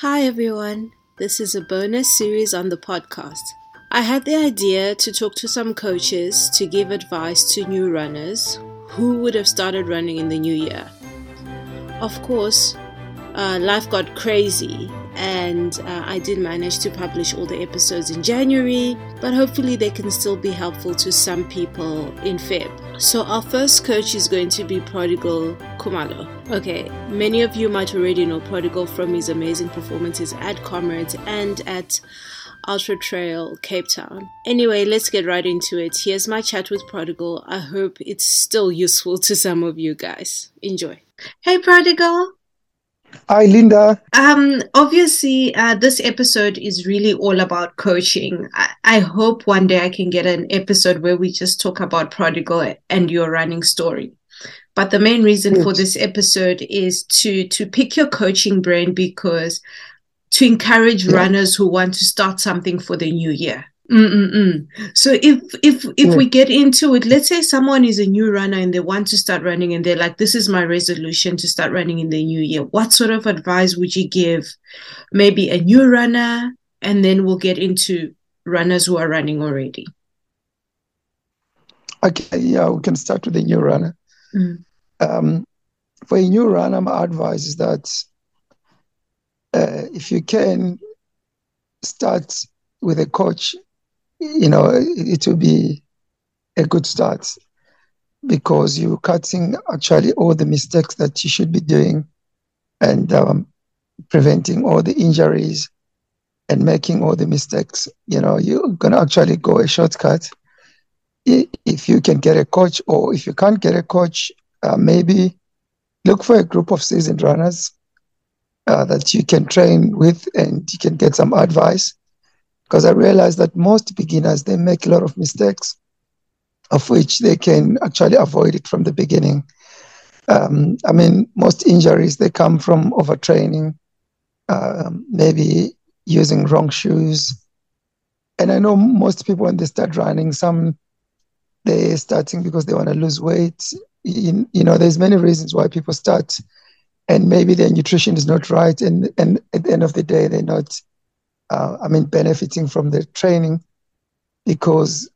Hi everyone, this is a bonus series on the podcast. I had the idea to talk to some coaches to give advice to new runners who would have started running in the new year. Of course, uh, life got crazy and uh, I did manage to publish all the episodes in January, but hopefully they can still be helpful to some people in Feb. So, our first coach is going to be Prodigal Khumalo. Okay, many of you might already know Prodigal from his amazing performances at Comrades and at Ultra Trail Cape Town. Anyway, let's get right into it. Here's my chat with Prodigal. I hope it's still useful to some of you guys. Enjoy. Hey, Prodigal. Hi, Linda. Um, obviously, uh, this episode is really all about coaching. I, I hope one day I can get an episode where we just talk about Prodigal and your running story. But the main reason yes. for this episode is to to pick your coaching brain because to encourage yeah. runners who want to start something for the new year. Mm-mm-mm. So if if if yeah. we get into it, let's say someone is a new runner and they want to start running and they're like, "This is my resolution to start running in the new year." What sort of advice would you give? Maybe a new runner, and then we'll get into runners who are running already. Okay, yeah, we can start with a new runner. Mm. Um, for a new runner, my advice is that uh, if you can start with a coach you know, it, will be a good start because you're cutting actually all the mistakes that you should be doing and um, preventing all the injuries and making all the mistakes. You know, you're going to actually go a shortcut. If you can get a coach, or if you can't get a coach, uh, maybe look for a group of seasoned runners uh, that you can train with and you can get some advice because I realize that most beginners they make a lot of mistakes, of which they can actually avoid it from the beginning. Um, I mean, most injuries they come from overtraining, um, maybe using wrong shoes, and I know most people when they start running, some they're starting because they want to lose weight. You, you know, there's many reasons why people start, and maybe their nutrition is not right, and and at the end of the day, they're not uh, I mean, benefiting from the training because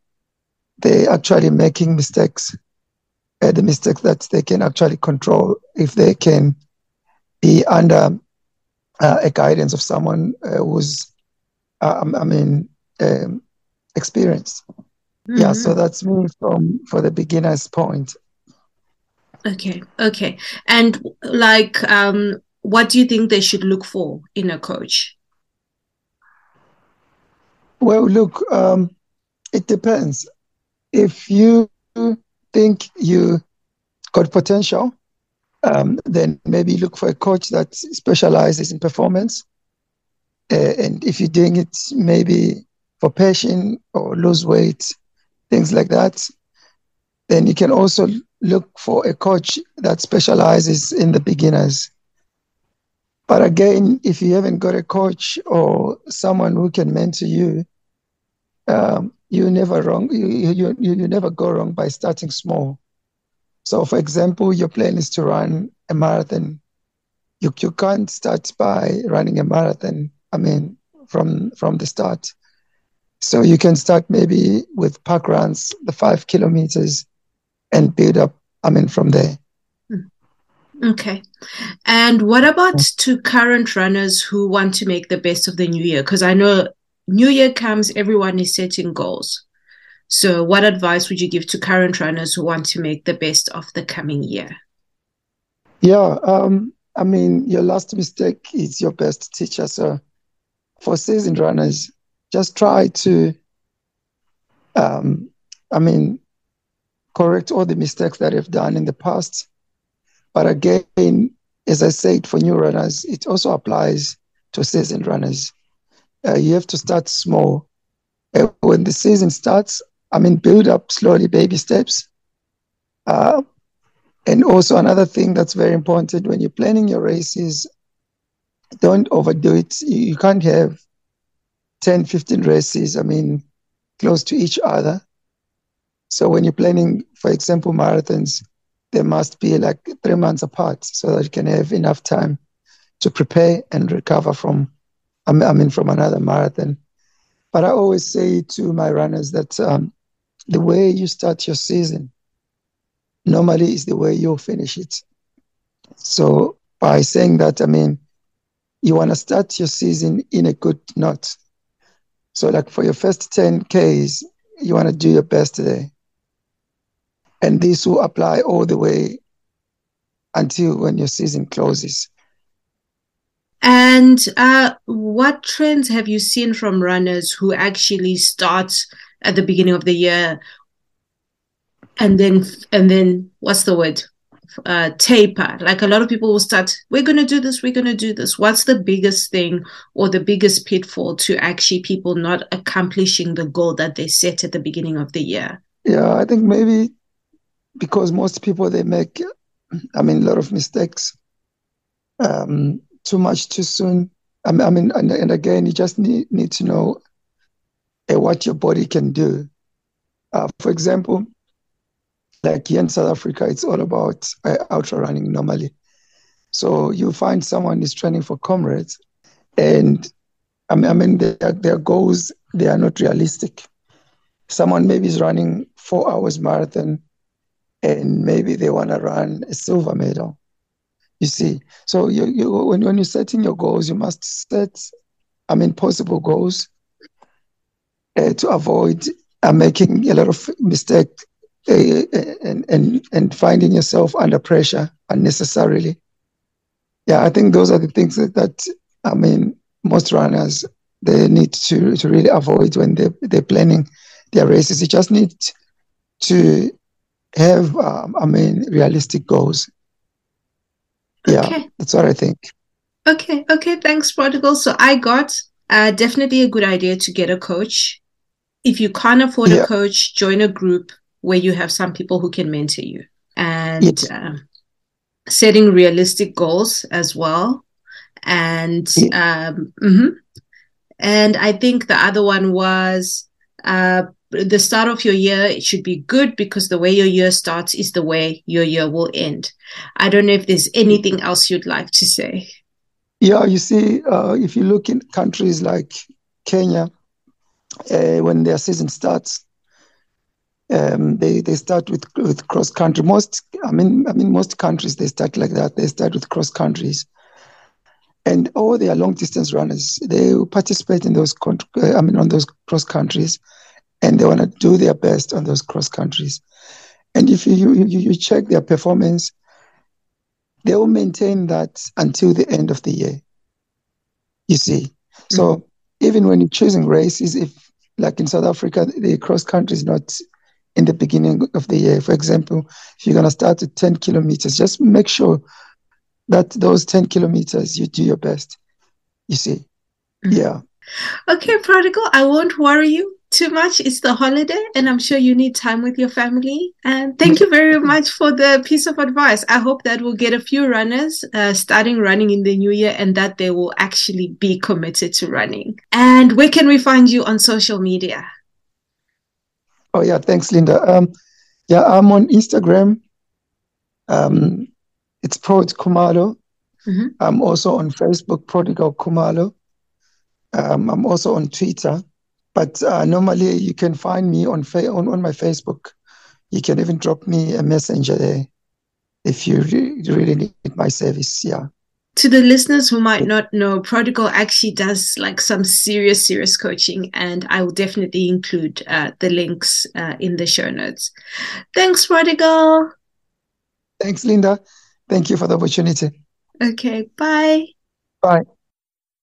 they're actually making mistakes, uh, the mistakes that they can actually control if they can be under uh, a guidance of someone uh, who's, uh, I mean, um, experienced. Mm-hmm. Yeah, so that's me from for the beginner's point. Okay, okay, and like, um, what do you think they should look for in a coach? Well, look, um, it depends. If you think you got potential, um, then maybe look for a coach that specializes in performance. Uh, and if you're doing it maybe for passion or lose weight, things like that, then you can also look for a coach that specializes in the beginners. But again, if you haven't got a coach or someone who can mentor you, um, you never wrong. You, you, you, you never go wrong by starting small. So, for example, your plan is to run a marathon. You, you can't start by running a marathon. I mean, from from the start. So you can start maybe with park runs, the five kilometers, and build up. I mean, from there. Hmm. Okay. And what about to current runners who want to make the best of the new year? Because I know New Year comes, everyone is setting goals. So, what advice would you give to current runners who want to make the best of the coming year? Yeah, um, I mean, your last mistake is your best teacher. So, for seasoned runners, just try to, um, I mean, correct all the mistakes that you've done in the past. But again, as I said, for new runners, it also applies to seasoned runners uh, you have to start small. Uh, when the season starts, I mean, build up slowly, baby steps. Uh, and also, another thing that's very important when you're planning your races, don't overdo it. You can't have 10, 15 races, I mean, close to each other. So when you're planning, for example, marathons, they must be like three months apart so that you can have enough time to prepare and recover from I mean, from another marathon. But I always say to my runners that um, the way you start your season normally is the way you'll finish it. So by saying that, I mean, you want to start your season in a good note. So, like for your first 10 Ks, you want to do your best today. And this will apply all the way until when your season closes. And uh, what trends have you seen from runners who actually start at the beginning of the year and then and then what's the word uh, taper. Like a lot of people will start, we're going to do this, we're going to do this. What's the biggest thing or the biggest pitfall to actually people not accomplishing the goal that they set at the beginning of the year? Yeah, I think maybe because most people they make, I mean, a lot of mistakes, um, too much too soon. I mean, and, and again, you just need need to know uh, what your body can do. Uh, for example, like here in South Africa, it's all about uh, ultra running normally. So you find someone is training for comrades, and I mean, I mean their, their goals they are not realistic. Someone maybe is running four hours marathon, and maybe they want to run a silver medal. You see, so you, you when when you're setting your goals, you must set, I mean, possible goals uh, to avoid uh, making a lot of mistake and, and, and finding yourself under pressure unnecessarily. Yeah, I think those are the things that, that I mean, most runners, they need to, to really avoid when they, they're planning their races. You just need to have, um, I mean, realistic goals. Yeah, okay. that's what I think. Okay, okay, thanks, Prodigal. So I got uh, definitely a good idea to get a coach. If you can't afford yeah. a coach, join a group where you have some people who can mentor you and yes. uh, setting realistic goals as well. And um, mm-hmm. and I think the other one was uh, the start of your year it should be good because the way your year starts is the way your year will end. I don't know if there's anything else you'd like to say. Yeah, you see, uh, if you look in countries like Kenya, uh, when their season starts, um, they they start with with cross country. Most I mean I mean most countries they start like that. They start with cross countries, and all their long distance runners they participate in those I mean on those cross countries, and they want to do their best on those cross countries. And if you you, you check their performance, they will maintain that until the end of the year. You see, mm-hmm. so even when you're choosing races, if like in South Africa, the cross country is not in the beginning of the year. For example, if you're going to start at 10 kilometers, just make sure that those 10 kilometers you do your best. You see? Mm-hmm. Yeah. Okay, Prodigal, I won't worry you too much. It's the holiday, and I'm sure you need time with your family. And thank you very much for the piece of advice. I hope that we'll get a few runners uh, starting running in the new year and that they will actually be committed to running. And where can we find you on social media? Oh yeah, thanks, Linda. Um, yeah, I'm on Instagram. Um, it's Prod Khumalo. Mm-hmm. I'm also on Facebook, Prodigal Khumalo. Um, I'm also on Twitter, but uh, normally you can find me on, fa- on on my Facebook. You can even drop me a messenger there if you re- really need my service. Yeah to the listeners who might not know, Prodigal actually does like some serious, serious coaching, and I will definitely include uh, the links uh, in the show notes. Thanks, Prodigal. Thanks, Linda. Thank you for the opportunity. Okay, bye. Bye.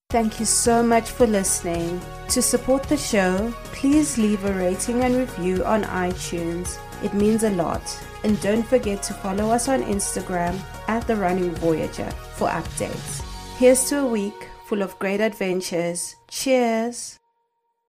Thank you so much for listening. To support the show, please leave a rating and review on iTunes. It means a lot. And don't forget to follow us on Instagram at The Running Voyager for updates. Here's to a week full of great adventures. Cheers!